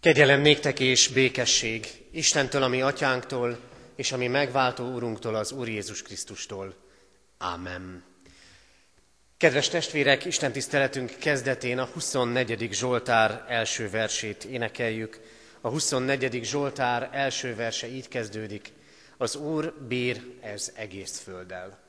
Kegyelem néktek és békesség Istentől, ami atyánktól, és ami megváltó úrunktól, az Úr Jézus Krisztustól. Ámen. Kedves testvérek, Isten tiszteletünk kezdetén a 24. Zsoltár első versét énekeljük. A 24. Zsoltár első verse így kezdődik. Az Úr bír ez egész földdel.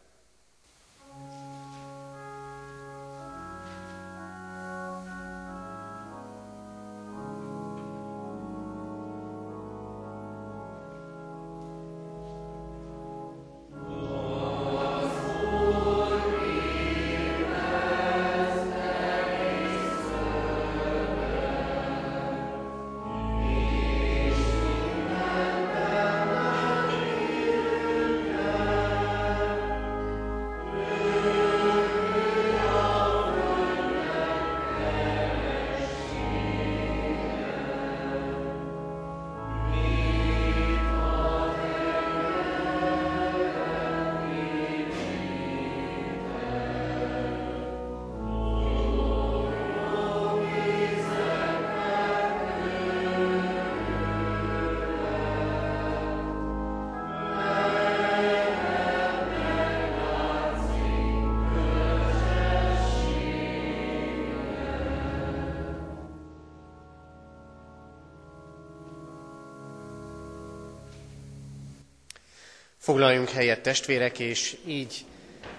Foglaljunk helyet testvérek, és így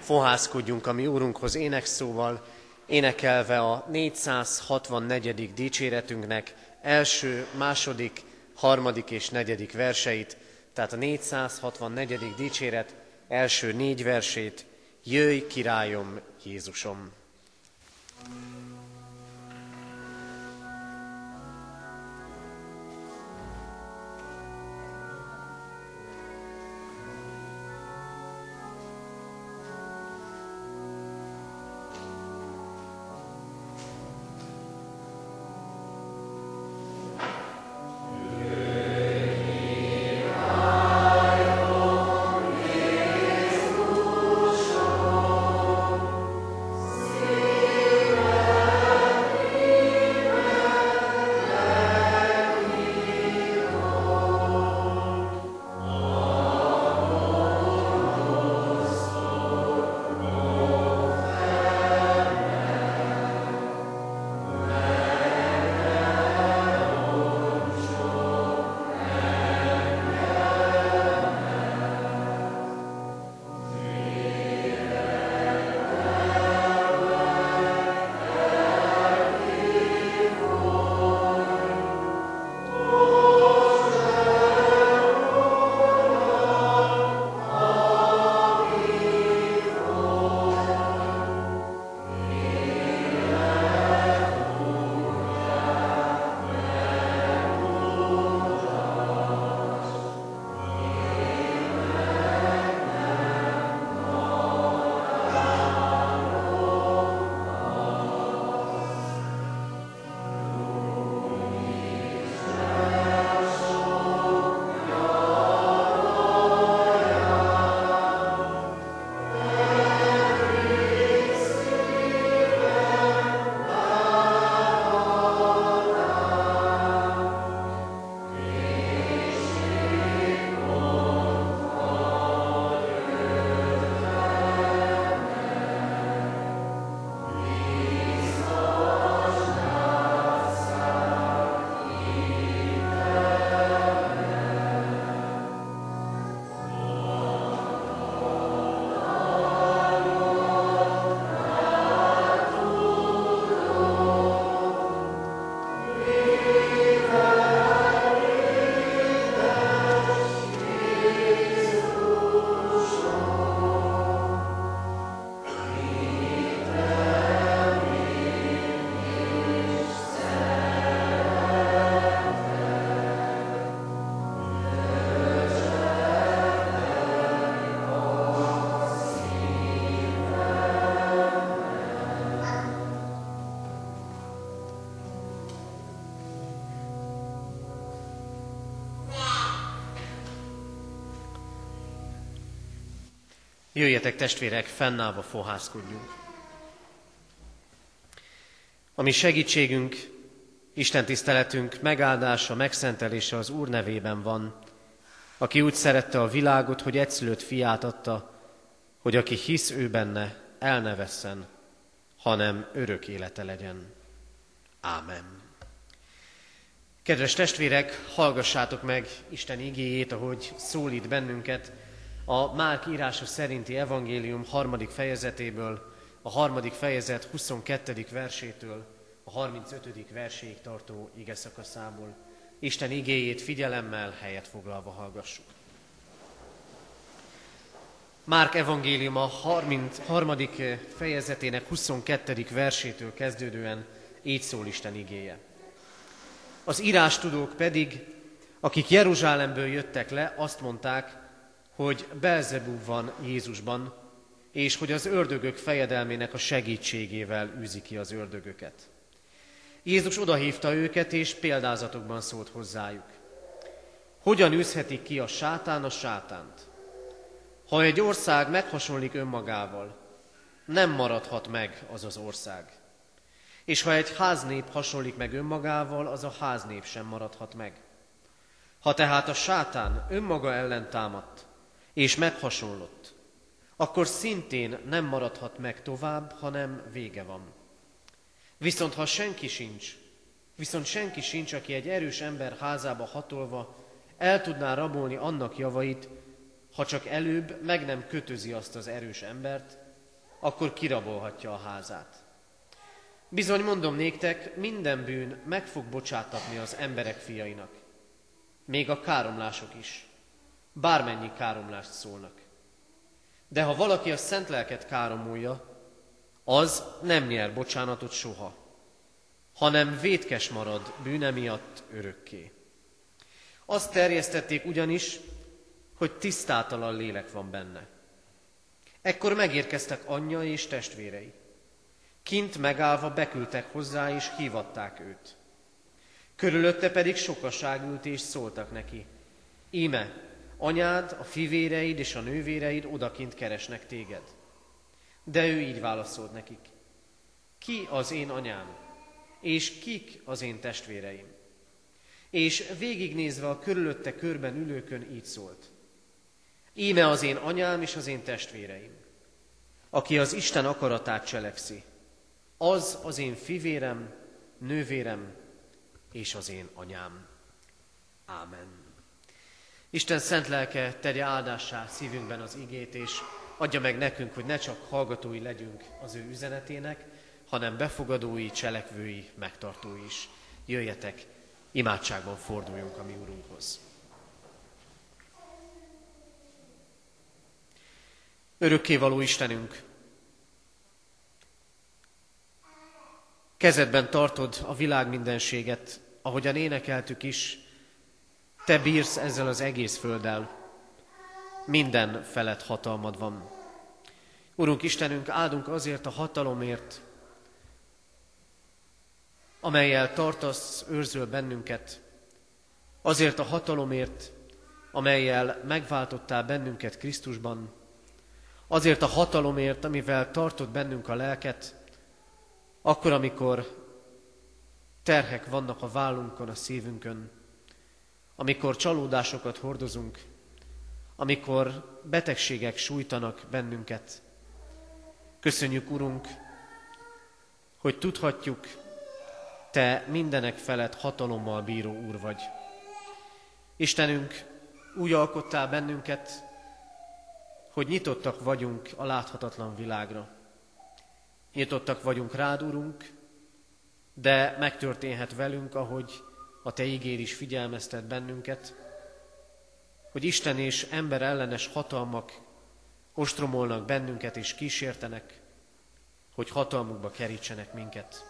fohászkodjunk a mi Úrunkhoz énekszóval, énekelve a 464. dicséretünknek első, második, harmadik és negyedik verseit, tehát a 464. dicséret első négy versét, Jöjj, királyom, Jézusom! thank Jöjjetek testvérek, fennállva fohászkodjunk. A mi segítségünk Isten tiszteletünk megáldása, megszentelése az Úr nevében van, aki úgy szerette a világot, hogy egyszülött fiát adta, hogy aki hisz ő benne, el ne vesszen, hanem örök élete legyen. Ámen. Kedves testvérek, hallgassátok meg Isten igéjét, ahogy szólít bennünket a Márk írása szerinti evangélium harmadik fejezetéből, a harmadik fejezet 22. versétől a 35. verséig tartó ige szakaszából. Isten igéjét figyelemmel helyet foglalva hallgassuk. Márk evangélium a 33. fejezetének 22. versétől kezdődően így szól Isten igéje. Az írástudók pedig, akik Jeruzsálemből jöttek le, azt mondták, hogy Belzebú van Jézusban, és hogy az ördögök fejedelmének a segítségével űzi ki az ördögöket. Jézus odahívta őket, és példázatokban szólt hozzájuk. Hogyan űzhetik ki a sátán a sátánt? Ha egy ország meghasonlik önmagával, nem maradhat meg az az ország. És ha egy háznép hasonlik meg önmagával, az a háznép sem maradhat meg. Ha tehát a sátán önmaga ellen támadt, és meghasonlott, akkor szintén nem maradhat meg tovább, hanem vége van. Viszont ha senki sincs, viszont senki sincs, aki egy erős ember házába hatolva el tudná rabolni annak javait, ha csak előbb meg nem kötözi azt az erős embert, akkor kirabolhatja a házát. Bizony mondom néktek, minden bűn meg fog bocsátatni az emberek fiainak. Még a káromlások is. Bármennyi káromlást szólnak. De ha valaki a szent lelket káromolja, az nem nyer bocsánatot soha, hanem vétkes marad bűne miatt örökké. Azt terjesztették ugyanis, hogy tisztátalan lélek van benne. Ekkor megérkeztek anyja és testvérei. Kint megállva beküldtek hozzá, és hívatták őt. Körülötte pedig sokaság ült, és szóltak neki. Íme, anyád, a fivéreid és a nővéreid odakint keresnek téged. De ő így válaszolt nekik. Ki az én anyám, és kik az én testvéreim? És végignézve a körülötte körben ülőkön így szólt. Íme az én anyám és az én testvéreim. Aki az Isten akaratát cselekszi, az az én fivérem, nővérem és az én anyám. Ámen. Isten szent lelke tegye áldássá szívünkben az igét, és adja meg nekünk, hogy ne csak hallgatói legyünk az ő üzenetének, hanem befogadói, cselekvői, megtartói is. Jöjjetek, imádságban forduljunk a mi Urunkhoz. Örökkévaló Istenünk, kezedben tartod a világ mindenséget, ahogyan énekeltük is, te bírsz ezzel az egész földdel, minden felett hatalmad van. Urunk Istenünk, áldunk azért a hatalomért, amelyel tartasz, őrzöl bennünket, azért a hatalomért, amelyel megváltottál bennünket Krisztusban, azért a hatalomért, amivel tartod bennünk a lelket, akkor, amikor terhek vannak a vállunkon, a szívünkön, amikor csalódásokat hordozunk, amikor betegségek sújtanak bennünket. Köszönjük, Urunk, hogy tudhatjuk, Te mindenek felett hatalommal bíró Úr vagy. Istenünk, úgy alkottál bennünket, hogy nyitottak vagyunk a láthatatlan világra. Nyitottak vagyunk rád, Urunk, de megtörténhet velünk, ahogy a Te ígér is figyelmeztet bennünket, hogy Isten és ember ellenes hatalmak ostromolnak bennünket és kísértenek, hogy hatalmukba kerítsenek minket.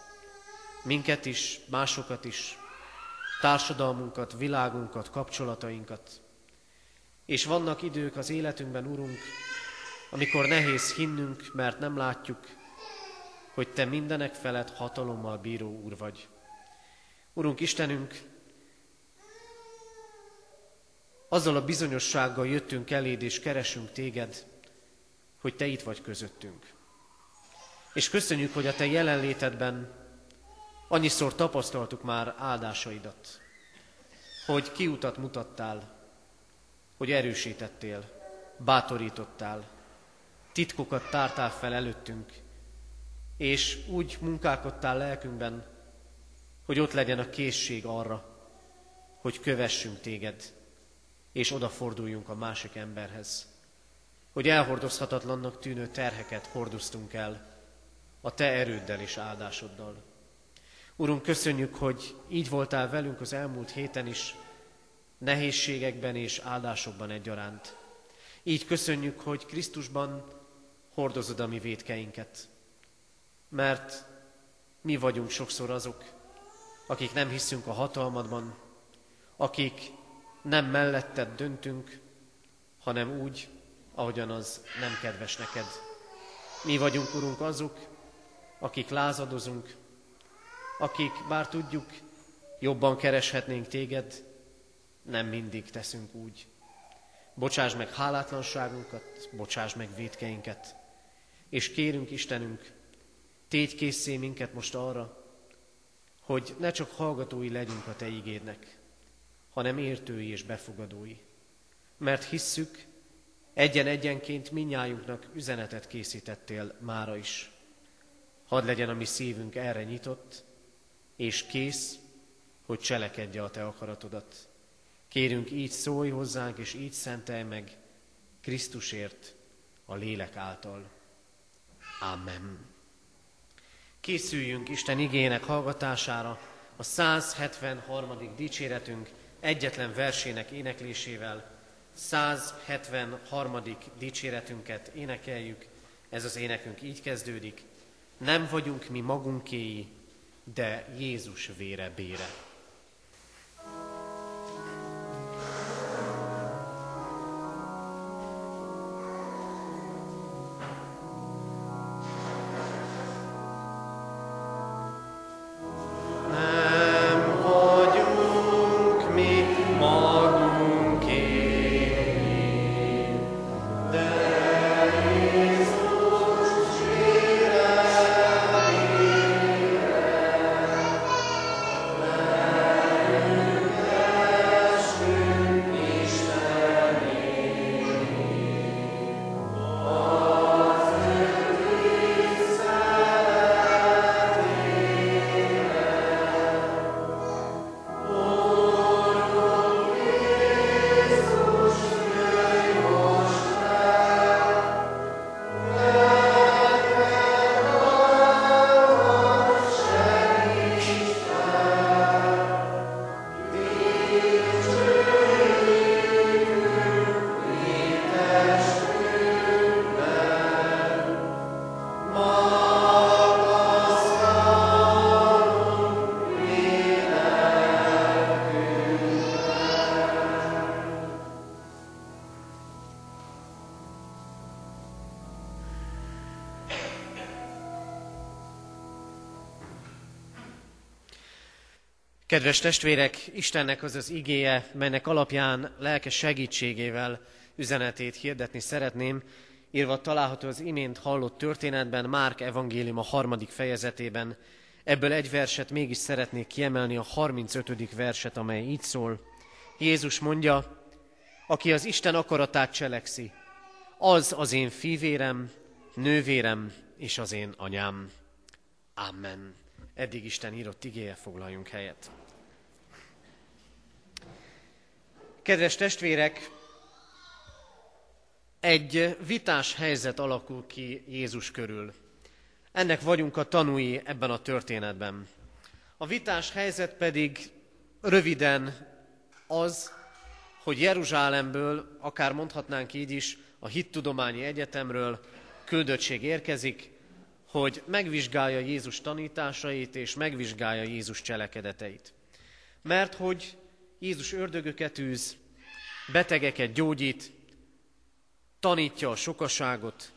Minket is, másokat is, társadalmunkat, világunkat, kapcsolatainkat. És vannak idők az életünkben, Urunk, amikor nehéz hinnünk, mert nem látjuk, hogy Te mindenek felett hatalommal bíró Úr vagy. Urunk Istenünk, azzal a bizonyossággal jöttünk eléd és keresünk téged, hogy te itt vagy közöttünk. És köszönjük, hogy a te jelenlétedben Annyiszor tapasztaltuk már áldásaidat, hogy kiutat mutattál, hogy erősítettél, bátorítottál, titkokat tártál fel előttünk, és úgy munkálkodtál lelkünkben, hogy ott legyen a készség arra, hogy kövessünk téged, és odaforduljunk a másik emberhez. Hogy elhordozhatatlannak tűnő terheket hordoztunk el a te erőddel és áldásoddal. Urunk, köszönjük, hogy így voltál velünk az elmúlt héten is, nehézségekben és áldásokban egyaránt. Így köszönjük, hogy Krisztusban hordozod a mi védkeinket. Mert mi vagyunk sokszor azok, akik nem hiszünk a hatalmadban, akik nem melletted döntünk, hanem úgy, ahogyan az nem kedves neked. Mi vagyunk, Urunk, azok, akik lázadozunk, akik, bár tudjuk, jobban kereshetnénk téged, nem mindig teszünk úgy. Bocsáss meg hálátlanságunkat, bocsáss meg védkeinket, és kérünk Istenünk, tégy készé minket most arra, hogy ne csak hallgatói legyünk a Te ígédnek, hanem értői és befogadói. Mert hisszük, egyen-egyenként minnyájunknak üzenetet készítettél mára is. Hadd legyen a mi szívünk erre nyitott, és kész, hogy cselekedje a Te akaratodat. Kérünk, így szólj hozzánk, és így szentelj meg Krisztusért a lélek által. Amen. Készüljünk Isten igének hallgatására a 173. dicséretünk egyetlen versének éneklésével. 173. dicséretünket énekeljük, ez az énekünk így kezdődik. Nem vagyunk mi magunkéi, de Jézus vére bére. Kedves testvérek, Istennek az az igéje, melynek alapján lelke segítségével üzenetét hirdetni szeretném, írva található az imént hallott történetben, Márk evangélium a harmadik fejezetében. Ebből egy verset mégis szeretnék kiemelni, a 35. verset, amely így szól. Jézus mondja, aki az Isten akaratát cselekszi, az az én fivérem, nővérem és az én anyám. Amen. Eddig Isten írott igéje, foglaljunk helyet. Kedves testvérek, egy vitás helyzet alakul ki Jézus körül. Ennek vagyunk a tanúi ebben a történetben. A vitás helyzet pedig röviden az, hogy Jeruzsálemből, akár mondhatnánk így is, a Hittudományi Egyetemről küldöttség érkezik, hogy megvizsgálja Jézus tanításait és megvizsgálja Jézus cselekedeteit. Mert hogy Jézus ördögöket űz, betegeket gyógyít, tanítja a sokaságot,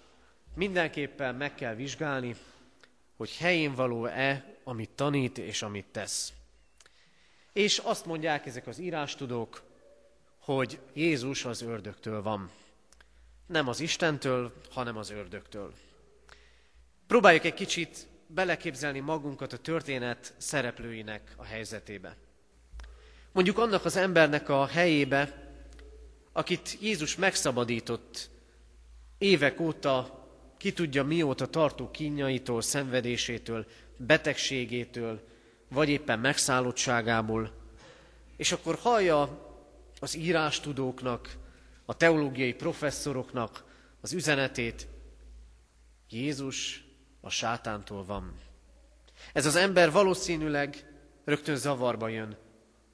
mindenképpen meg kell vizsgálni, hogy helyén való-e, amit tanít és amit tesz. És azt mondják ezek az írástudók, hogy Jézus az ördögtől van. Nem az Istentől, hanem az ördögtől. Próbáljuk egy kicsit beleképzelni magunkat a történet szereplőinek a helyzetébe. Mondjuk annak az embernek a helyébe, akit Jézus megszabadított évek óta, ki tudja mióta tartó kínjaitól, szenvedésétől, betegségétől, vagy éppen megszállottságából, és akkor hallja az írástudóknak, a teológiai professzoroknak az üzenetét, Jézus a sátántól van. Ez az ember valószínűleg rögtön zavarba jön.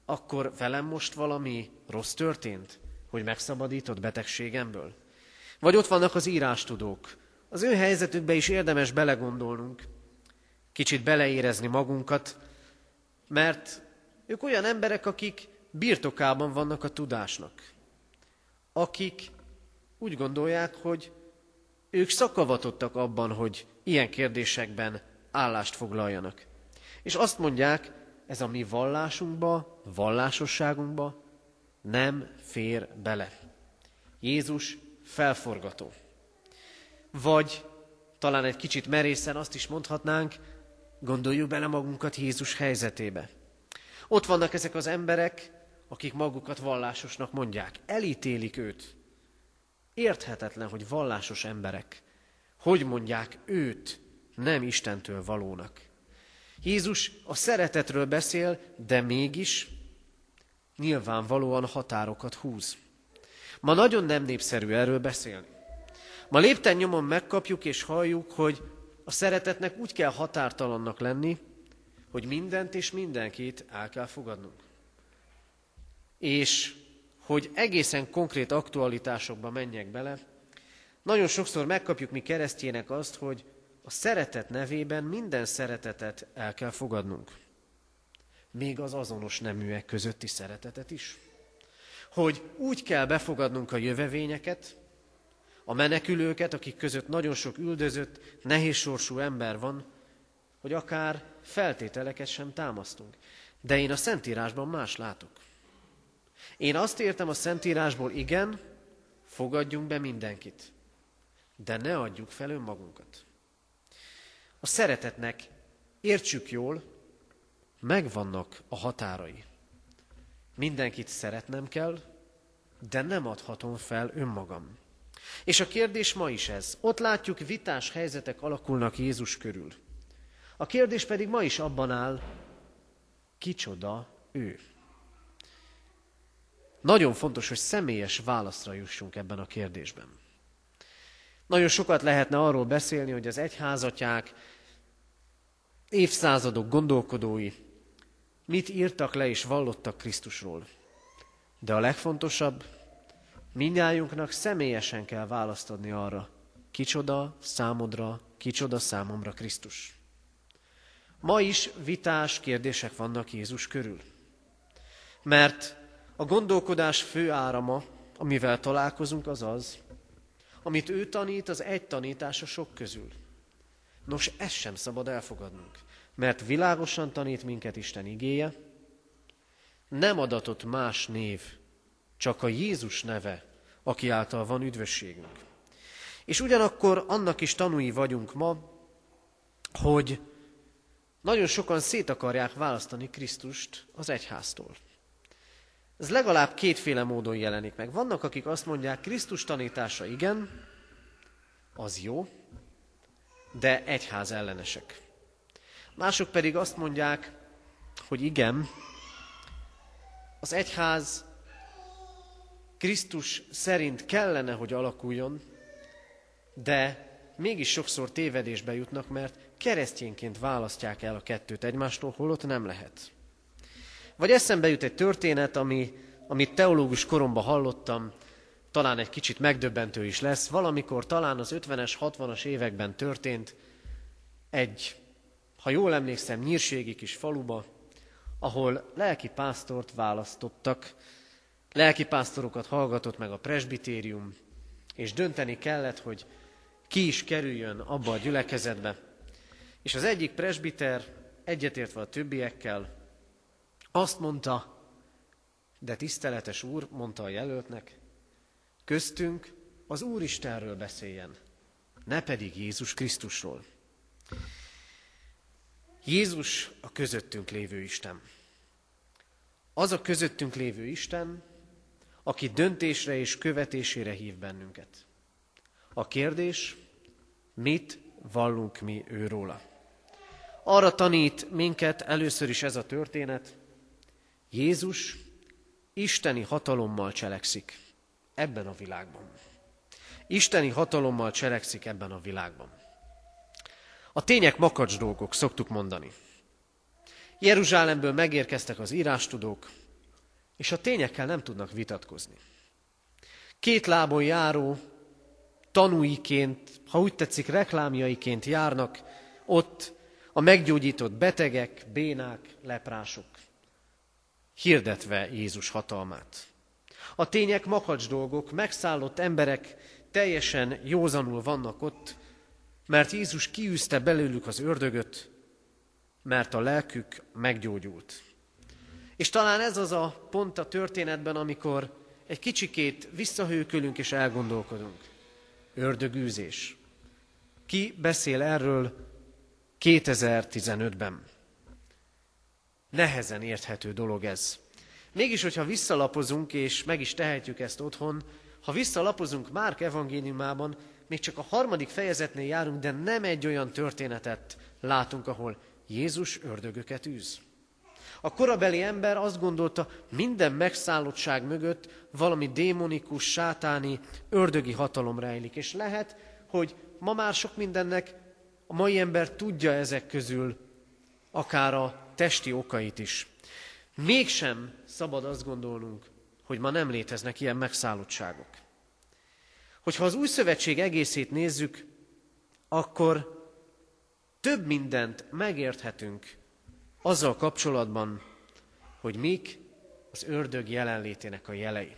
Akkor velem most valami rossz történt, hogy megszabadított betegségemből? Vagy ott vannak az írástudók. Az ő helyzetükbe is érdemes belegondolnunk, kicsit beleérezni magunkat, mert ők olyan emberek, akik birtokában vannak a tudásnak. Akik úgy gondolják, hogy ők szakavatottak abban, hogy ilyen kérdésekben állást foglaljanak. És azt mondják, ez a mi vallásunkba, vallásosságunkba nem fér bele. Jézus felforgató. Vagy talán egy kicsit merészen azt is mondhatnánk, gondoljuk bele magunkat Jézus helyzetébe. Ott vannak ezek az emberek, akik magukat vallásosnak mondják, elítélik őt. Érthetetlen, hogy vallásos emberek hogy mondják őt nem Istentől valónak. Jézus a szeretetről beszél, de mégis nyilvánvalóan határokat húz. Ma nagyon nem népszerű erről beszélni. Ma lépten nyomon megkapjuk és halljuk, hogy a szeretetnek úgy kell határtalannak lenni, hogy mindent és mindenkit el kell fogadnunk. És hogy egészen konkrét aktualitásokba menjek bele, nagyon sokszor megkapjuk mi keresztjének azt, hogy a szeretet nevében minden szeretetet el kell fogadnunk. Még az azonos neműek közötti szeretetet is. Hogy úgy kell befogadnunk a jövevényeket, a menekülőket, akik között nagyon sok üldözött, nehézsorsú ember van, hogy akár feltételeket sem támasztunk. De én a Szentírásban más látok. Én azt értem a Szentírásból, igen, fogadjunk be mindenkit, de ne adjuk fel önmagunkat. A szeretetnek, értsük jól, megvannak a határai. Mindenkit szeretnem kell, de nem adhatom fel önmagam. És a kérdés ma is ez. Ott látjuk, vitás helyzetek alakulnak Jézus körül. A kérdés pedig ma is abban áll, kicsoda ő. Nagyon fontos, hogy személyes válaszra jussunk ebben a kérdésben. Nagyon sokat lehetne arról beszélni, hogy az egyházatják, évszázadok gondolkodói mit írtak le és vallottak Krisztusról. De a legfontosabb, Mindjájunknak személyesen kell választ adni arra, kicsoda számodra, kicsoda számomra Krisztus. Ma is vitás kérdések vannak Jézus körül. Mert a gondolkodás fő árama, amivel találkozunk, az az, amit ő tanít, az egy tanítása sok közül. Nos, ezt sem szabad elfogadnunk, mert világosan tanít minket Isten igéje, nem adatott más név, csak a Jézus neve, aki által van üdvösségünk. És ugyanakkor annak is tanúi vagyunk ma, hogy nagyon sokan szét akarják választani Krisztust az egyháztól. Ez legalább kétféle módon jelenik meg. Vannak, akik azt mondják, Krisztus tanítása igen, az jó, de egyház ellenesek. Mások pedig azt mondják, hogy igen, az egyház Krisztus szerint kellene, hogy alakuljon, de mégis sokszor tévedésbe jutnak, mert keresztényként választják el a kettőt egymástól, holott nem lehet. Vagy eszembe jut egy történet, ami, amit teológus koromban hallottam, talán egy kicsit megdöbbentő is lesz. Valamikor talán az 50-es, 60-as években történt egy, ha jól emlékszem, nyírségi kis faluba, ahol lelki pásztort választottak, Lelkipásztorokat hallgatott meg a presbitérium, és dönteni kellett, hogy ki is kerüljön abba a gyülekezetbe. És az egyik presbiter, egyetértve a többiekkel, azt mondta, de tiszteletes úr, mondta a jelöltnek, köztünk az Úristenről beszéljen, ne pedig Jézus Krisztusról. Jézus a közöttünk lévő Isten. Az a közöttünk lévő Isten, aki döntésre és követésére hív bennünket. A kérdés, mit vallunk mi őróla? Arra tanít minket először is ez a történet, Jézus isteni hatalommal cselekszik ebben a világban. Isteni hatalommal cselekszik ebben a világban. A tények makacs dolgok, szoktuk mondani. Jeruzsálemből megérkeztek az írástudók, és a tényekkel nem tudnak vitatkozni. Két lábon járó tanúiként, ha úgy tetszik, reklámjaiként járnak ott a meggyógyított betegek, bénák, leprások, hirdetve Jézus hatalmát. A tények makacs dolgok, megszállott emberek teljesen józanul vannak ott, mert Jézus kiűzte belőlük az ördögöt, mert a lelkük meggyógyult. És talán ez az a pont a történetben, amikor egy kicsikét visszahőkölünk és elgondolkodunk. Ördögűzés. Ki beszél erről 2015-ben? Nehezen érthető dolog ez. Mégis, hogyha visszalapozunk, és meg is tehetjük ezt otthon, ha visszalapozunk Márk evangéliumában, még csak a harmadik fejezetnél járunk, de nem egy olyan történetet látunk, ahol Jézus ördögöket űz. A korabeli ember azt gondolta, minden megszállottság mögött valami démonikus, sátáni, ördögi hatalom rejlik. És lehet, hogy ma már sok mindennek a mai ember tudja ezek közül akár a testi okait is. Mégsem szabad azt gondolnunk, hogy ma nem léteznek ilyen megszállottságok. Hogyha az új szövetség egészét nézzük, akkor több mindent megérthetünk azzal kapcsolatban, hogy mik az ördög jelenlétének a jelei.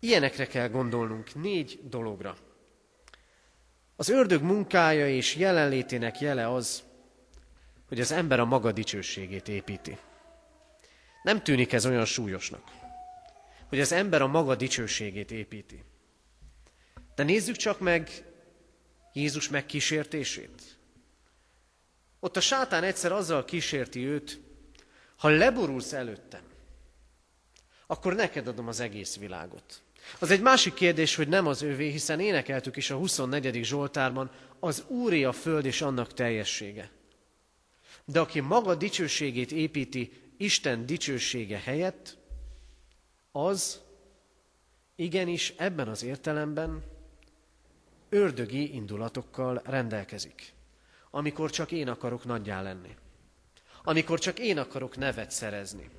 Ilyenekre kell gondolnunk, négy dologra. Az ördög munkája és jelenlétének jele az, hogy az ember a maga dicsőségét építi. Nem tűnik ez olyan súlyosnak, hogy az ember a maga dicsőségét építi. De nézzük csak meg Jézus megkísértését. Ott a sátán egyszer azzal kísérti őt, ha leborulsz előttem, akkor neked adom az egész világot. Az egy másik kérdés, hogy nem az ővé, hiszen énekeltük is a 24. Zsoltárban, az Úré a föld és annak teljessége. De aki maga dicsőségét építi Isten dicsősége helyett, az igenis ebben az értelemben ördögi indulatokkal rendelkezik. Amikor csak én akarok nagyjá lenni. Amikor csak én akarok nevet szerezni.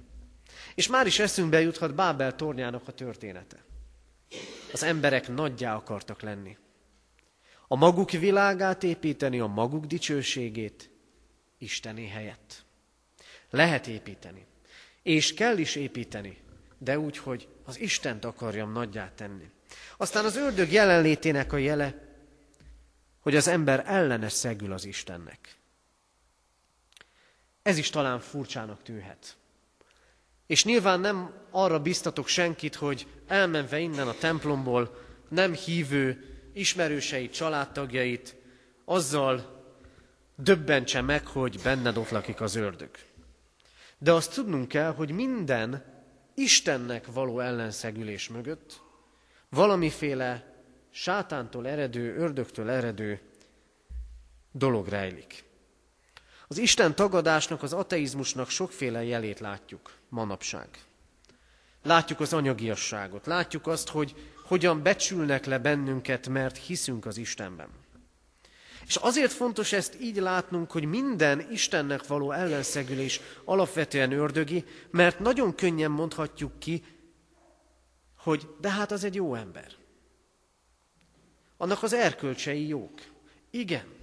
És már is eszünkbe juthat Bábel tornyának a története. Az emberek nagyjá akartak lenni. A maguk világát építeni, a maguk dicsőségét Isteni helyett. Lehet építeni. És kell is építeni, de úgy, hogy az Istent akarjam nagyját tenni. Aztán az ördög jelenlétének a jele, hogy az ember ellene szegül az Istennek. Ez is talán furcsának tűhet. És nyilván nem arra biztatok senkit, hogy elmenve innen a templomból nem hívő ismerőseit, családtagjait azzal döbbentse meg, hogy benned ott lakik az ördög. De azt tudnunk kell, hogy minden Istennek való ellenszegülés mögött valamiféle sátántól eredő, ördögtől eredő dolog rejlik. Az Isten tagadásnak, az ateizmusnak sokféle jelét látjuk manapság. Látjuk az anyagiasságot, látjuk azt, hogy hogyan becsülnek le bennünket, mert hiszünk az Istenben. És azért fontos ezt így látnunk, hogy minden Istennek való ellenszegülés alapvetően ördögi, mert nagyon könnyen mondhatjuk ki, hogy de hát az egy jó ember. Annak az erkölcsei jók. Igen.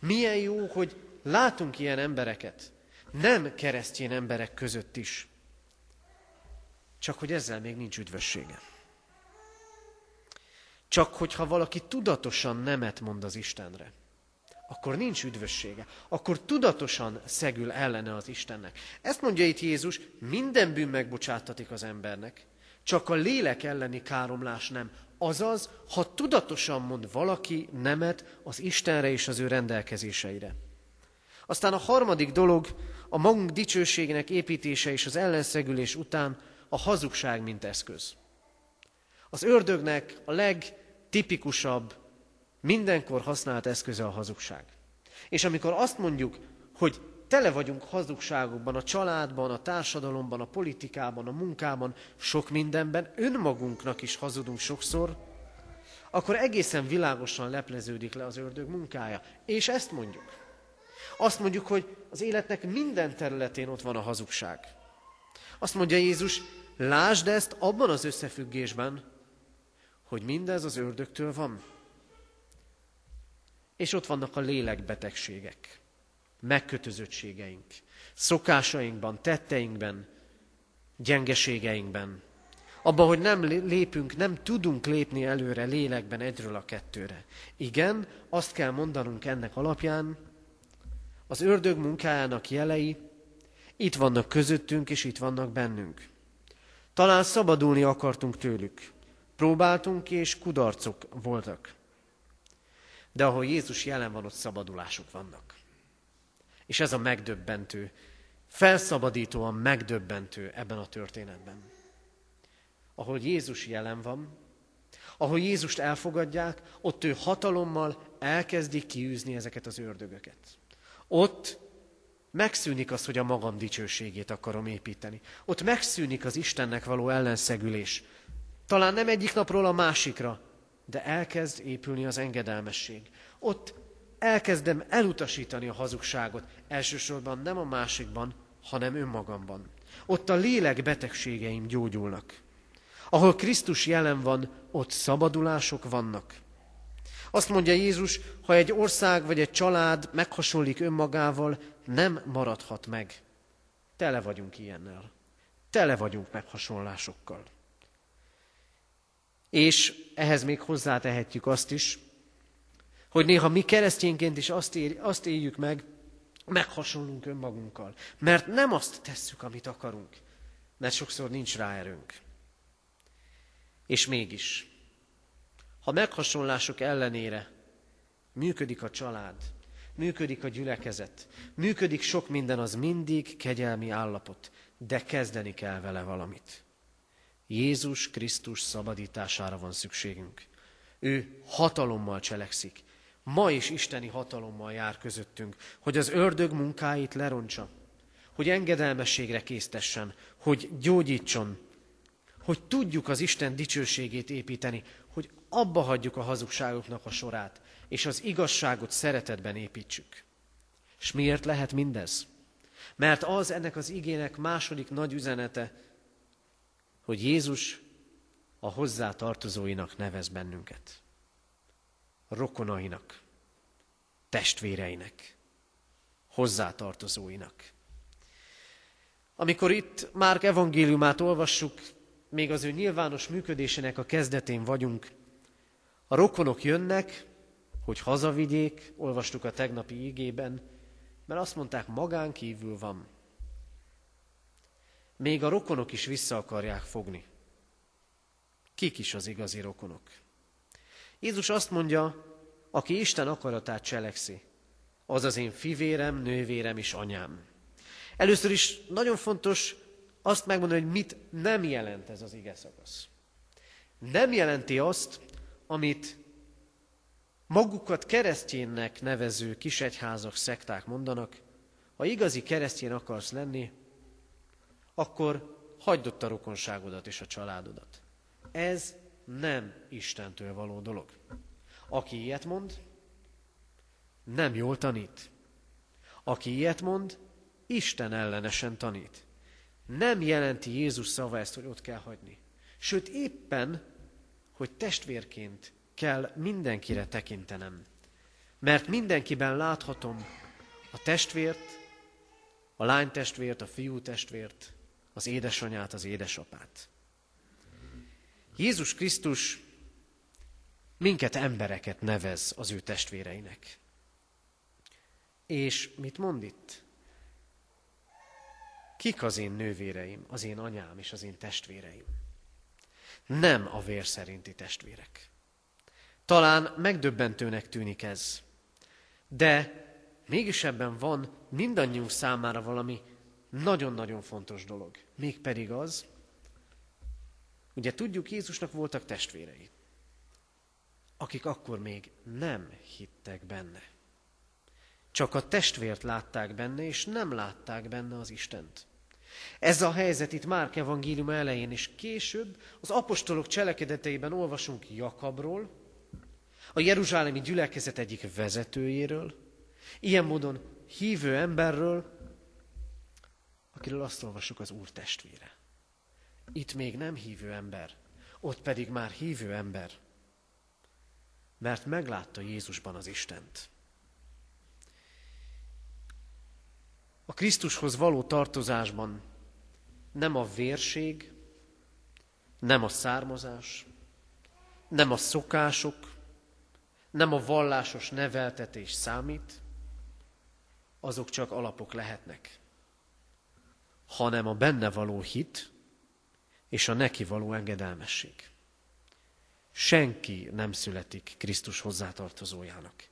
Milyen jó, hogy látunk ilyen embereket. Nem keresztjén emberek között is. Csak hogy ezzel még nincs üdvössége. Csak hogyha valaki tudatosan nemet mond az Istenre, akkor nincs üdvössége. Akkor tudatosan szegül ellene az Istennek. Ezt mondja itt Jézus, minden bűn megbocsátatik az embernek, csak a lélek elleni káromlás nem. Azaz, ha tudatosan mond valaki nemet az Istenre és az ő rendelkezéseire. Aztán a harmadik dolog, a magunk dicsőségének építése és az ellenszegülés után a hazugság, mint eszköz. Az ördögnek a legtipikusabb, mindenkor használt eszköze a hazugság. És amikor azt mondjuk, hogy tele vagyunk hazugságokban, a családban, a társadalomban, a politikában, a munkában, sok mindenben, önmagunknak is hazudunk sokszor, akkor egészen világosan lepleződik le az ördög munkája. És ezt mondjuk. Azt mondjuk, hogy az életnek minden területén ott van a hazugság. Azt mondja Jézus, lásd ezt abban az összefüggésben, hogy mindez az ördögtől van. És ott vannak a lélekbetegségek, megkötözöttségeink, szokásainkban, tetteinkben, gyengeségeinkben, abban, hogy nem lépünk, nem tudunk lépni előre lélekben egyről a kettőre. Igen, azt kell mondanunk ennek alapján, az ördög munkájának jelei itt vannak közöttünk, és itt vannak bennünk. Talán szabadulni akartunk tőlük. Próbáltunk, és kudarcok voltak. De ahol Jézus jelen van, ott szabadulások vannak. És ez a megdöbbentő, felszabadítóan megdöbbentő ebben a történetben. Ahol Jézus jelen van, ahol Jézust elfogadják, ott ő hatalommal elkezdi kiűzni ezeket az ördögöket. Ott megszűnik az, hogy a magam dicsőségét akarom építeni. Ott megszűnik az Istennek való ellenszegülés. Talán nem egyik napról a másikra, de elkezd épülni az engedelmesség. Ott elkezdem elutasítani a hazugságot, elsősorban nem a másikban, hanem önmagamban. Ott a lélek betegségeim gyógyulnak. Ahol Krisztus jelen van, ott szabadulások vannak. Azt mondja Jézus, ha egy ország vagy egy család meghasonlik önmagával, nem maradhat meg. Tele vagyunk ilyennel. Tele vagyunk meghasonlásokkal. És ehhez még hozzátehetjük azt is, hogy néha mi keresztényként is azt, ér, azt éljük meg, meghasonlunk önmagunkkal. Mert nem azt tesszük, amit akarunk. Mert sokszor nincs rá erőnk. És mégis, ha meghasonlások ellenére működik a család, működik a gyülekezet, működik sok minden, az mindig kegyelmi állapot, de kezdeni kell vele valamit. Jézus Krisztus szabadítására van szükségünk. Ő hatalommal cselekszik. Ma is isteni hatalommal jár közöttünk, hogy az ördög munkáit lerontsa, hogy engedelmességre késztessen, hogy gyógyítson, hogy tudjuk az Isten dicsőségét építeni, hogy abba hagyjuk a hazugságoknak a sorát, és az igazságot szeretetben építsük. És miért lehet mindez? Mert az ennek az igének második nagy üzenete, hogy Jézus a hozzá tartozóinak nevez bennünket. Rokonainak, testvéreinek, hozzátartozóinak. Amikor itt Márk evangéliumát olvassuk, még az ő nyilvános működésének a kezdetén vagyunk. A rokonok jönnek, hogy hazavigyék, olvastuk a tegnapi ígében, mert azt mondták, magán kívül van. Még a rokonok is vissza akarják fogni. Kik is az igazi rokonok? Jézus azt mondja, aki Isten akaratát cselekszi, az az én fivérem, nővérem és anyám. Először is nagyon fontos azt megmondani, hogy mit nem jelent ez az ige szakasz. Nem jelenti azt, amit magukat keresztjénnek nevező kisegyházak, szekták mondanak, ha igazi keresztjén akarsz lenni, akkor hagyd ott a rokonságodat és a családodat. Ez nem Istentől való dolog. Aki ilyet mond, nem jól tanít. Aki ilyet mond, Isten ellenesen tanít. Nem jelenti Jézus szava ezt, hogy ott kell hagyni. Sőt, éppen, hogy testvérként kell mindenkire tekintenem. Mert mindenkiben láthatom a testvért, a lány testvért, a fiú testvért, az édesanyát, az édesapát. Jézus Krisztus minket embereket nevez az ő testvéreinek. És mit mond itt? Kik az én nővéreim, az én anyám és az én testvéreim? Nem a vér szerinti testvérek. Talán megdöbbentőnek tűnik ez, de mégis ebben van mindannyiunk számára valami nagyon-nagyon fontos dolog. Mégpedig az, ugye tudjuk, Jézusnak voltak testvérei, akik akkor még nem hittek benne. Csak a testvért látták benne, és nem látták benne az Istent. Ez a helyzet itt Márk evangélium elején, és később az apostolok cselekedeteiben olvasunk Jakabról, a Jeruzsálemi gyülekezet egyik vezetőjéről, ilyen módon hívő emberről, akiről azt olvassuk az Úr testvére. Itt még nem hívő ember, ott pedig már hívő ember, mert meglátta Jézusban az Istent. A Krisztushoz való tartozásban nem a vérség, nem a származás, nem a szokások, nem a vallásos neveltetés számít, azok csak alapok lehetnek, hanem a benne való hit és a neki való engedelmesség. Senki nem születik Krisztus hozzátartozójának,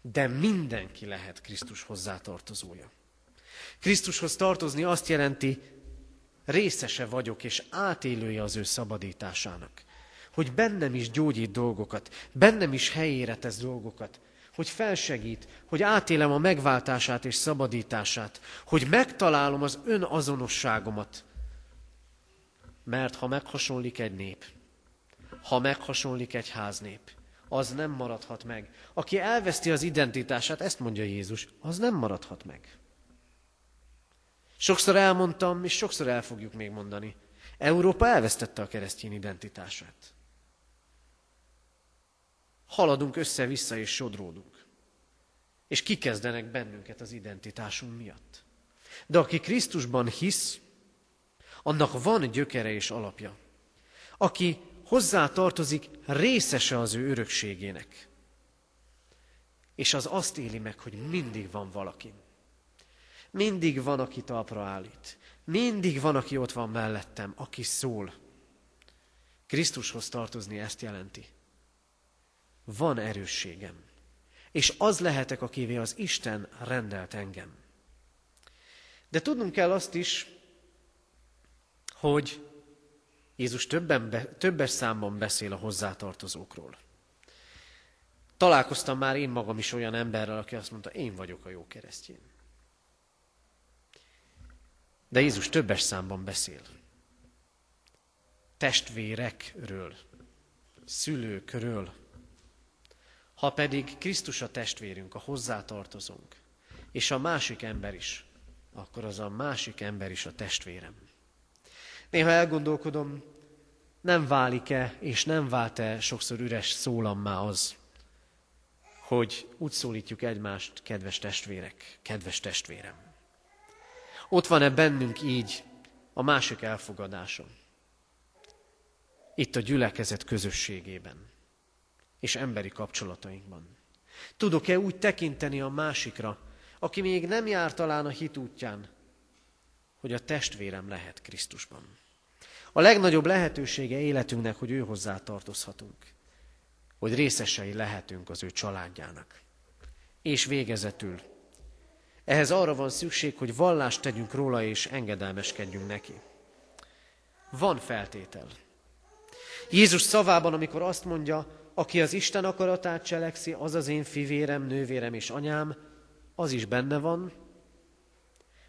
de mindenki lehet Krisztus hozzátartozója. Krisztushoz tartozni azt jelenti, részese vagyok és átélője az ő szabadításának. Hogy bennem is gyógyít dolgokat, bennem is helyére tesz dolgokat, hogy felsegít, hogy átélem a megváltását és szabadítását, hogy megtalálom az önazonosságomat. Mert ha meghasonlik egy nép, ha meghasonlik egy háznép, az nem maradhat meg. Aki elveszti az identitását, ezt mondja Jézus, az nem maradhat meg. Sokszor elmondtam, és sokszor el fogjuk még mondani. Európa elvesztette a keresztény identitását. Haladunk össze-vissza és sodródunk. És kikezdenek bennünket az identitásunk miatt. De aki Krisztusban hisz, annak van gyökere és alapja. Aki hozzá tartozik, részese az ő örökségének. És az azt éli meg, hogy mindig van valaki. Mindig van, aki talpra állít. Mindig van, aki ott van mellettem, aki szól. Krisztushoz tartozni ezt jelenti. Van erősségem. És az lehetek, akivé az Isten rendelt engem. De tudnunk kell azt is, hogy Jézus többen be, többes számban beszél a hozzátartozókról. Találkoztam már én magam is olyan emberrel, aki azt mondta, én vagyok a jó keresztény. De Jézus többes számban beszél. Testvérekről, szülőkről. Ha pedig Krisztus a testvérünk, a hozzátartozónk, és a másik ember is, akkor az a másik ember is a testvérem. Néha elgondolkodom, nem válik-e, és nem vált-e sokszor üres szólammá az, hogy úgy szólítjuk egymást, kedves testvérek, kedves testvérem. Ott van-e bennünk így a másik elfogadása? Itt a gyülekezet közösségében és emberi kapcsolatainkban. Tudok-e úgy tekinteni a másikra, aki még nem jár talán a hit útján, hogy a testvérem lehet Krisztusban? A legnagyobb lehetősége életünknek, hogy ő hozzá tartozhatunk, hogy részesei lehetünk az ő családjának. És végezetül, ehhez arra van szükség, hogy vallást tegyünk róla és engedelmeskedjünk neki. Van feltétel. Jézus szavában, amikor azt mondja, aki az Isten akaratát cselekszi, az az én fivérem, nővérem és anyám, az is benne van,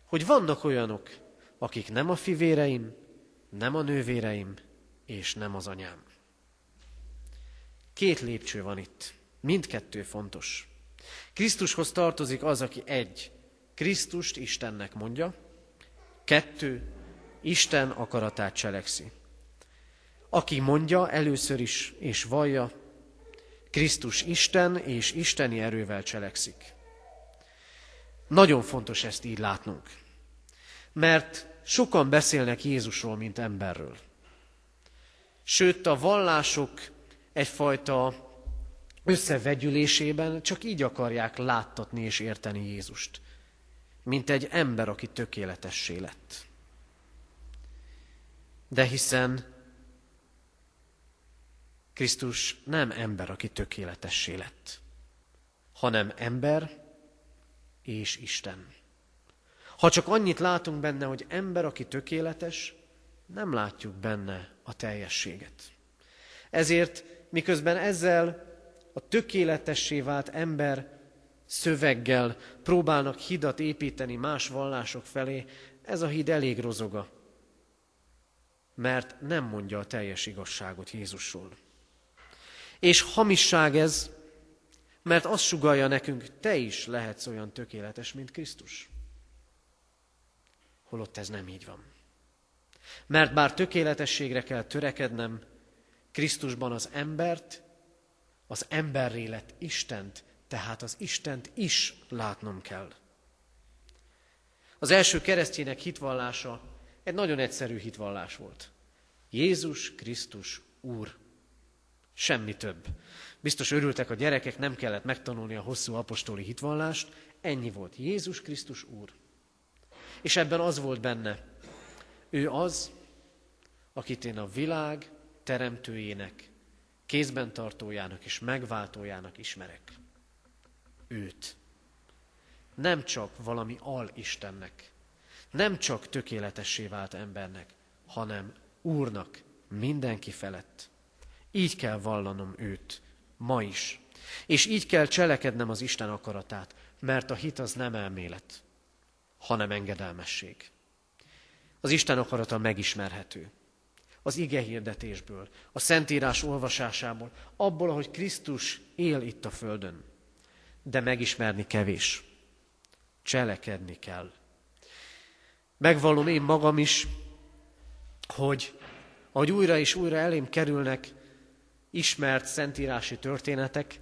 hogy vannak olyanok, akik nem a fivéreim, nem a nővéreim, és nem az anyám. Két lépcső van itt, mindkettő fontos. Krisztushoz tartozik az, aki egy, Krisztust Istennek mondja, kettő, Isten akaratát cselekszi. Aki mondja először is és vallja, Krisztus Isten és isteni erővel cselekszik. Nagyon fontos ezt így látnunk, mert sokan beszélnek Jézusról, mint emberről. Sőt, a vallások egyfajta összevegyülésében csak így akarják láttatni és érteni Jézust mint egy ember, aki tökéletessé lett. De hiszen Krisztus nem ember, aki tökéletessé lett, hanem ember, és Isten. Ha csak annyit látunk benne, hogy ember, aki tökéletes, nem látjuk benne a teljességet. Ezért, miközben ezzel a tökéletessé vált ember szöveggel próbálnak hidat építeni más vallások felé, ez a híd elég rozoga, mert nem mondja a teljes igazságot Jézusról. És hamisság ez, mert azt sugalja nekünk, te is lehetsz olyan tökéletes, mint Krisztus. Holott ez nem így van. Mert bár tökéletességre kell törekednem, Krisztusban az embert, az emberré lett Istent, tehát az Istent is látnom kell. Az első keresztjének hitvallása egy nagyon egyszerű hitvallás volt. Jézus Krisztus Úr. Semmi több. Biztos örültek a gyerekek, nem kellett megtanulni a hosszú apostoli hitvallást. Ennyi volt. Jézus Krisztus Úr. És ebben az volt benne. Ő az, akit én a világ teremtőjének, kézben tartójának és megváltójának ismerek. Őt. Nem csak valami al-istennek, nem csak tökéletessé vált embernek, hanem Úrnak mindenki felett. Így kell vallanom őt, ma is. És így kell cselekednem az Isten akaratát, mert a hit az nem elmélet, hanem engedelmesség. Az Isten akarata megismerhető. Az ige hirdetésből, a Szentírás olvasásából, abból, ahogy Krisztus él itt a földön. De megismerni kevés. Cselekedni kell. Megvallom én magam is, hogy ahogy újra és újra elém kerülnek ismert szentírási történetek,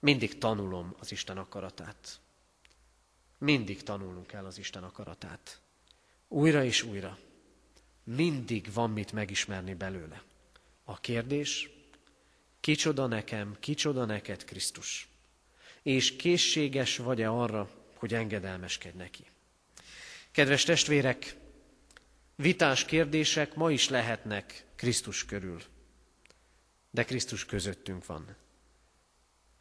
mindig tanulom az Isten akaratát. Mindig tanulnunk kell az Isten akaratát. Újra és újra. Mindig van mit megismerni belőle. A kérdés, kicsoda nekem, kicsoda neked Krisztus? És készséges vagy-e arra, hogy engedelmeskedj neki? Kedves testvérek, vitás kérdések ma is lehetnek Krisztus körül. De Krisztus közöttünk van.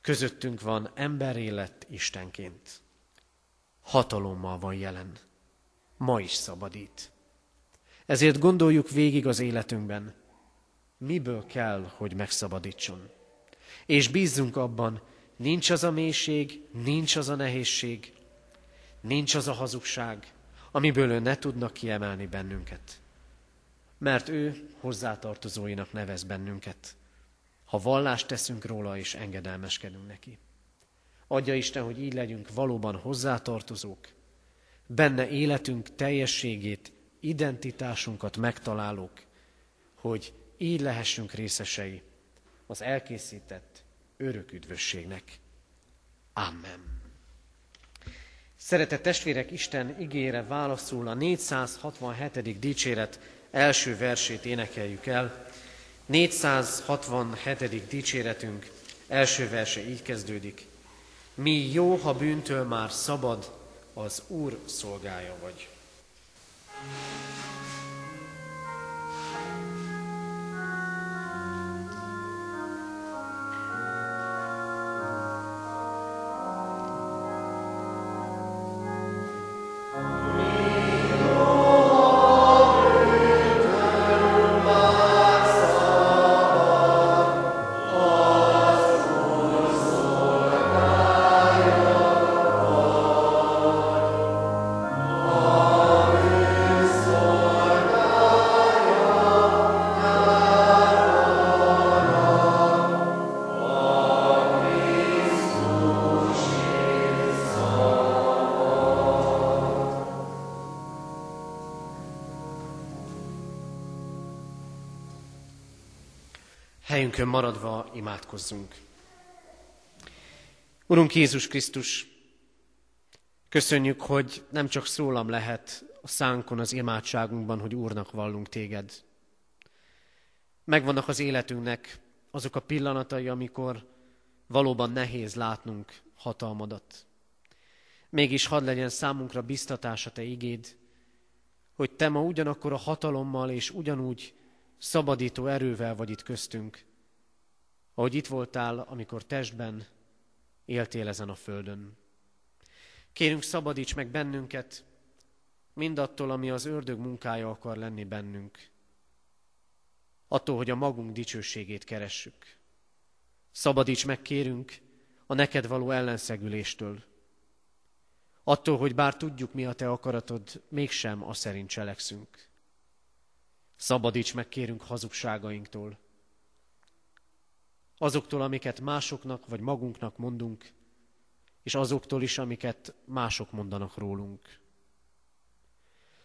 Közöttünk van emberélet Istenként. Hatalommal van jelen. Ma is szabadít. Ezért gondoljuk végig az életünkben, miből kell, hogy megszabadítson. És bízzunk abban, nincs az a mélység, nincs az a nehézség, nincs az a hazugság, amiből ő ne tudnak kiemelni bennünket. Mert ő hozzátartozóinak nevez bennünket, ha vallást teszünk róla és engedelmeskedünk neki. Adja Isten, hogy így legyünk valóban hozzátartozók, benne életünk teljességét, identitásunkat megtalálók, hogy így lehessünk részesei az elkészített örök üdvösségnek. Amen. Szeretett testvérek, Isten igére válaszul a 467. dicséret első versét énekeljük el. 467. dicséretünk első verse így kezdődik. Mi jó, ha bűntől már szabad, az Úr szolgája vagy. Helyünkön maradva imádkozzunk. Urunk Jézus Krisztus, köszönjük, hogy nem csak szólam lehet a szánkon, az imádságunkban, hogy Úrnak vallunk téged. Megvannak az életünknek azok a pillanatai, amikor valóban nehéz látnunk hatalmadat. Mégis hadd legyen számunkra biztatása te igéd, hogy te ma ugyanakkor a hatalommal és ugyanúgy szabadító erővel vagy itt köztünk, ahogy itt voltál, amikor testben éltél ezen a földön. Kérünk, szabadíts meg bennünket mindattól, ami az ördög munkája akar lenni bennünk. Attól, hogy a magunk dicsőségét keressük. Szabadíts meg, kérünk, a neked való ellenszegüléstől. Attól, hogy bár tudjuk, mi a te akaratod, mégsem a szerint cselekszünk. Szabadíts meg, kérünk, hazugságainktól. Azoktól, amiket másoknak vagy magunknak mondunk, és azoktól is, amiket mások mondanak rólunk.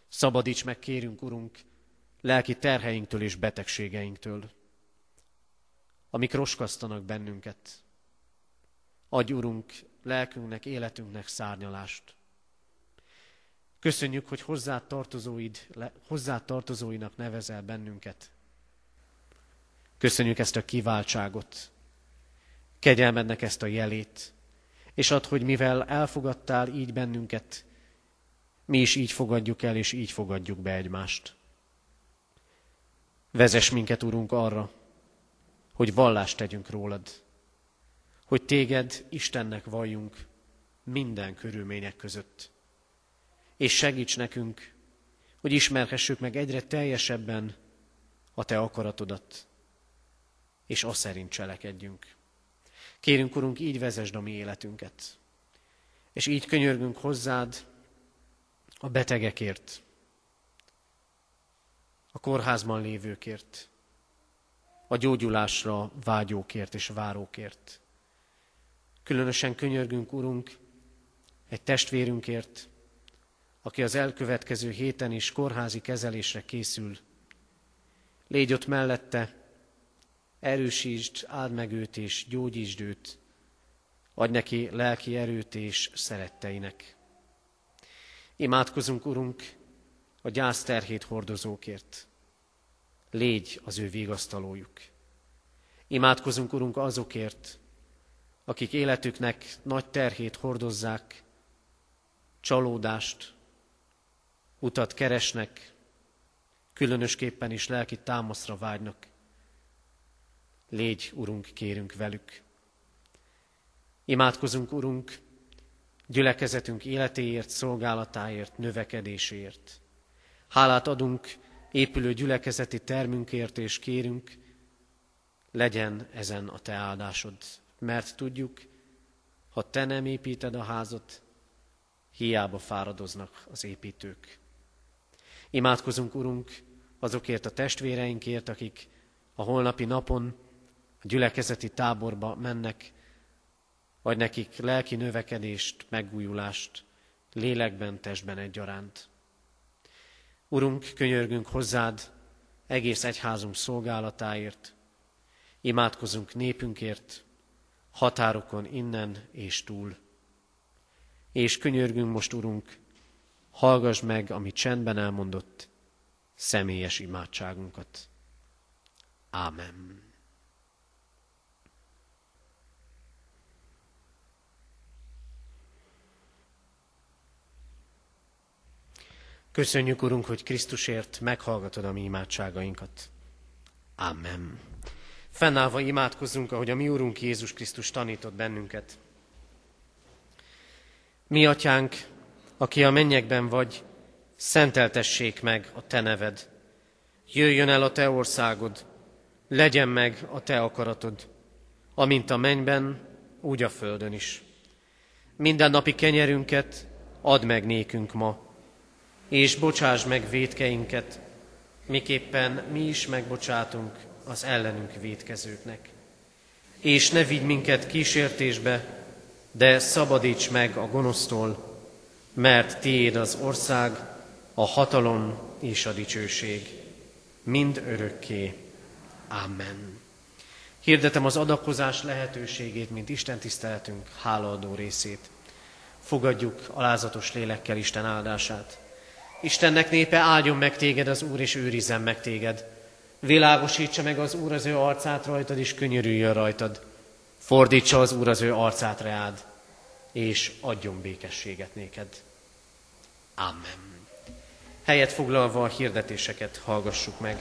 Szabadíts meg, kérünk, Urunk, lelki terheinktől és betegségeinktől, amik roskasztanak bennünket. Adj, Urunk, lelkünknek, életünknek szárnyalást. Köszönjük, hogy hozzá, tartozóid, hozzá tartozóinak nevezel bennünket. Köszönjük ezt a kiváltságot, kegyelmednek ezt a jelét, és ad, hogy mivel elfogadtál így bennünket, mi is így fogadjuk el, és így fogadjuk be egymást. Vezes minket, Urunk, arra, hogy vallást tegyünk rólad, hogy téged Istennek valljunk minden körülmények között. És segíts nekünk, hogy ismerhessük meg egyre teljesebben a Te akaratodat, és azt szerint cselekedjünk. Kérünk, Urunk, így vezesd a mi életünket. És így könyörgünk hozzád a betegekért, a kórházban lévőkért, a gyógyulásra vágyókért és várókért. Különösen könyörgünk, Urunk, egy testvérünkért, aki az elkövetkező héten is kórházi kezelésre készül. Légy ott mellette, erősítsd, áld meg őt és gyógyítsd őt, adj neki lelki erőt és szeretteinek. Imádkozunk, Urunk, a gyászterhét hordozókért. Légy az ő vigasztalójuk. Imádkozunk, Urunk, azokért, akik életüknek nagy terhét hordozzák, csalódást, utat keresnek, különösképpen is lelki támaszra vágynak. Légy, Urunk, kérünk velük. Imádkozunk, Urunk, gyülekezetünk életéért, szolgálatáért, növekedéséért. Hálát adunk épülő gyülekezeti termünkért, és kérünk, legyen ezen a Te áldásod, mert tudjuk, ha Te nem építed a házat, hiába fáradoznak az építők. Imádkozunk, Urunk, azokért a testvéreinkért, akik a holnapi napon a gyülekezeti táborba mennek, vagy nekik lelki növekedést, megújulást, lélekben, testben egyaránt. Urunk, könyörgünk hozzád egész egyházunk szolgálatáért, imádkozunk népünkért, határokon innen és túl. És könyörgünk most, Urunk, hallgass meg, amit csendben elmondott, személyes imádságunkat. Ámen. Köszönjük, Urunk, hogy Krisztusért meghallgatod a mi imádságainkat. Amen. Fennállva imádkozzunk, ahogy a mi Urunk Jézus Krisztus tanított bennünket. Mi, Atyánk, aki a mennyekben vagy, szenteltessék meg a Te neved. Jöjjön el a Te országod, legyen meg a Te akaratod, amint a mennyben, úgy a földön is. Minden napi kenyerünket add meg nékünk ma, és bocsáss meg védkeinket, miképpen mi is megbocsátunk az ellenünk védkezőknek. És ne vigy minket kísértésbe, de szabadíts meg a gonosztól, mert tiéd az ország, a hatalom és a dicsőség, mind örökké. Amen. Hirdetem az adakozás lehetőségét, mint Isten tiszteletünk hálaadó részét. Fogadjuk alázatos lélekkel Isten áldását. Istennek népe, áldjon meg téged az Úr, és őrizzen meg téged. Világosítsa meg az Úr az ő arcát rajtad, és könyörüljön rajtad. Fordítsa az Úr az ő arcát reád, és adjon békességet néked. Amen. Helyet foglalva a hirdetéseket hallgassuk meg.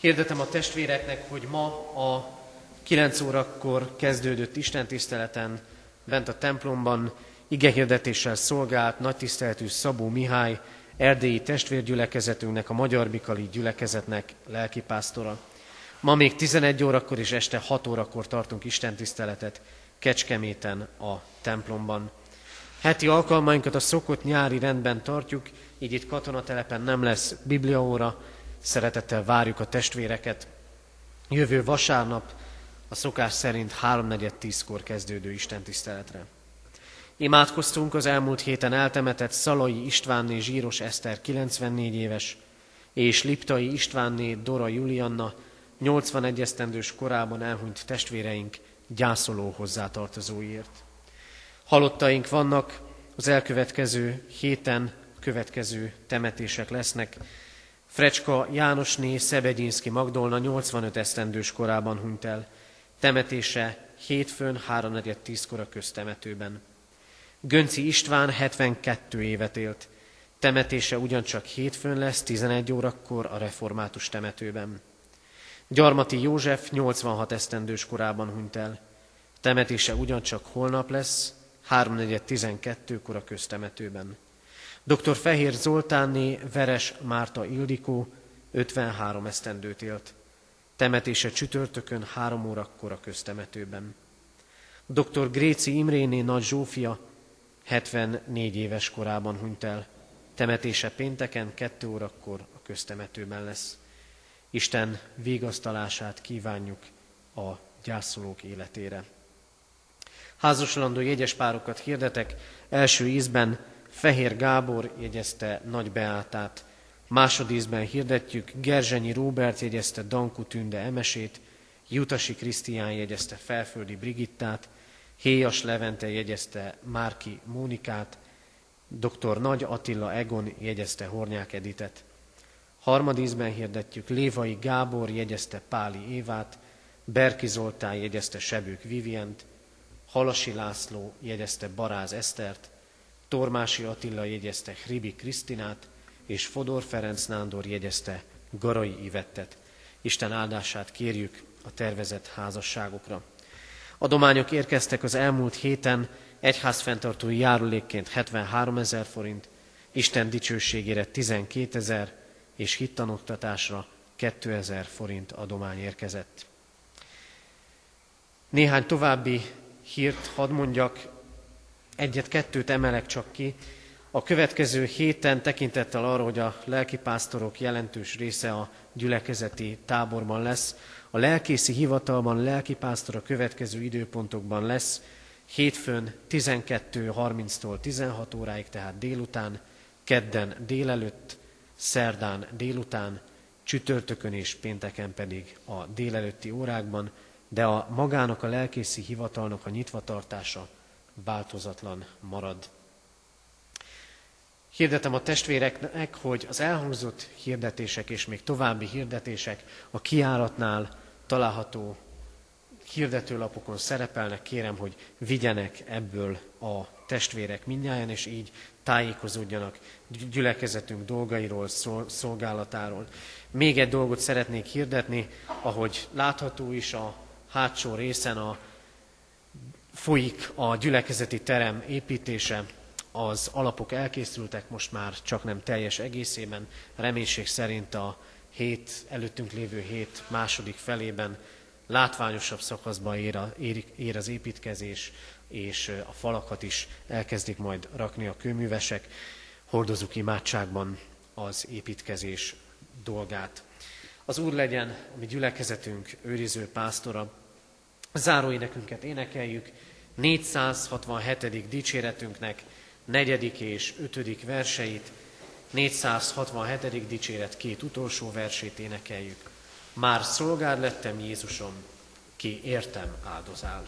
Hirdetem a testvéreknek, hogy ma a 9 órakor kezdődött Isten tiszteleten bent a templomban igehirdetéssel szolgált nagy tiszteletű Szabó Mihály, erdélyi testvérgyülekezetünknek, a Magyar Bikali gyülekezetnek lelkipásztora. Ma még 11 órakor és este 6 órakor tartunk istentiszteletet Kecskeméten a templomban. Heti alkalmainkat a szokott nyári rendben tartjuk, így itt katonatelepen nem lesz bibliaóra. Szeretettel várjuk a testvéreket. Jövő vasárnap a szokás szerint 3.4.10-kor kezdődő istentiszteletre. Imádkoztunk az elmúlt héten eltemetett Szalai Istvánné Zsíros Eszter 94 éves, és Liptai Istvánné Dora Julianna 81 esztendős korában elhunyt testvéreink gyászoló hozzátartozóiért. Halottaink vannak, az elkövetkező héten következő temetések lesznek. Frecska Jánosné Szebegyinszki Magdolna 85 esztendős korában hunyt el. Temetése hétfőn 3.4.10-kor a köztemetőben. Gönci István 72 évet élt. Temetése ugyancsak hétfőn lesz, 11 órakor a református temetőben. Gyarmati József 86 esztendős korában hunyt el. Temetése ugyancsak holnap lesz, 3.4.12-kor a köztemetőben. Dr. Fehér Zoltánné Veres Márta Ildikó 53 esztendőt élt. Temetése csütörtökön 3 órakor a köztemetőben. Dr. Gréci Imréné Nagy Zsófia 74 éves korában hunyt el. Temetése pénteken 2 órakor a köztemetőben lesz. Isten végasztalását kívánjuk a gyászolók életére. Házaslandó jegyes párokat hirdetek. Első ízben Fehér Gábor jegyezte Nagy Beátát. Másodízben hirdetjük Gerzsenyi Róbert jegyezte Danku Tünde Emesét, Jutasi Krisztián jegyezte Felföldi Brigittát, Héjas Levente jegyezte Márki Mónikát, dr. Nagy Attila Egon jegyezte Hornyák Editet. Harmadízben hirdetjük Lévai Gábor jegyezte Páli Évát, Berki Zoltán jegyezte Sebők Vivient, Halasi László jegyezte Baráz Esztert, Tormási Attila jegyezte Hribi Krisztinát, és Fodor Ferenc Nándor jegyezte Garai Ivettet. Isten áldását kérjük a tervezett házasságokra. Adományok érkeztek az elmúlt héten, egyházfenntartói járulékként 73 ezer forint, Isten dicsőségére 12 ezer, és hittanoktatásra 2000 forint adomány érkezett. Néhány további hírt hadd mondjak, egyet-kettőt emelek csak ki. A következő héten tekintettel arra, hogy a lelkipásztorok jelentős része a gyülekezeti táborban lesz, a lelkészi hivatalban lelkipásztor a következő időpontokban lesz, hétfőn 12.30-tól 16 óráig, tehát délután, kedden délelőtt, szerdán délután, csütörtökön és pénteken pedig a délelőtti órákban, de a magának a lelkészi hivatalnak a nyitvatartása változatlan marad. Hirdetem a testvéreknek, hogy az elhangzott hirdetések és még további hirdetések a kiáratnál található hirdetőlapokon szerepelnek, kérem, hogy vigyenek ebből a testvérek mindnyáján, és így tájékozódjanak gyülekezetünk dolgairól, szolgálatáról. Még egy dolgot szeretnék hirdetni, ahogy látható is a hátsó részen a, folyik a gyülekezeti terem építése, az alapok elkészültek, most már csak nem teljes egészében, reménység szerint a hét, előttünk lévő hét második felében látványosabb szakaszban ér, a, ér, ér az építkezés, és a falakat is elkezdik majd rakni a kőművesek. Hordozunk imádságban az építkezés dolgát. Az Úr legyen a mi gyülekezetünk őriző pásztora. Záróénekünket énekeljük, 467. dicséretünknek negyedik és ötödik verseit, 467. dicséret két utolsó versét énekeljük. Már szolgád lettem Jézusom, ki értem áldozál.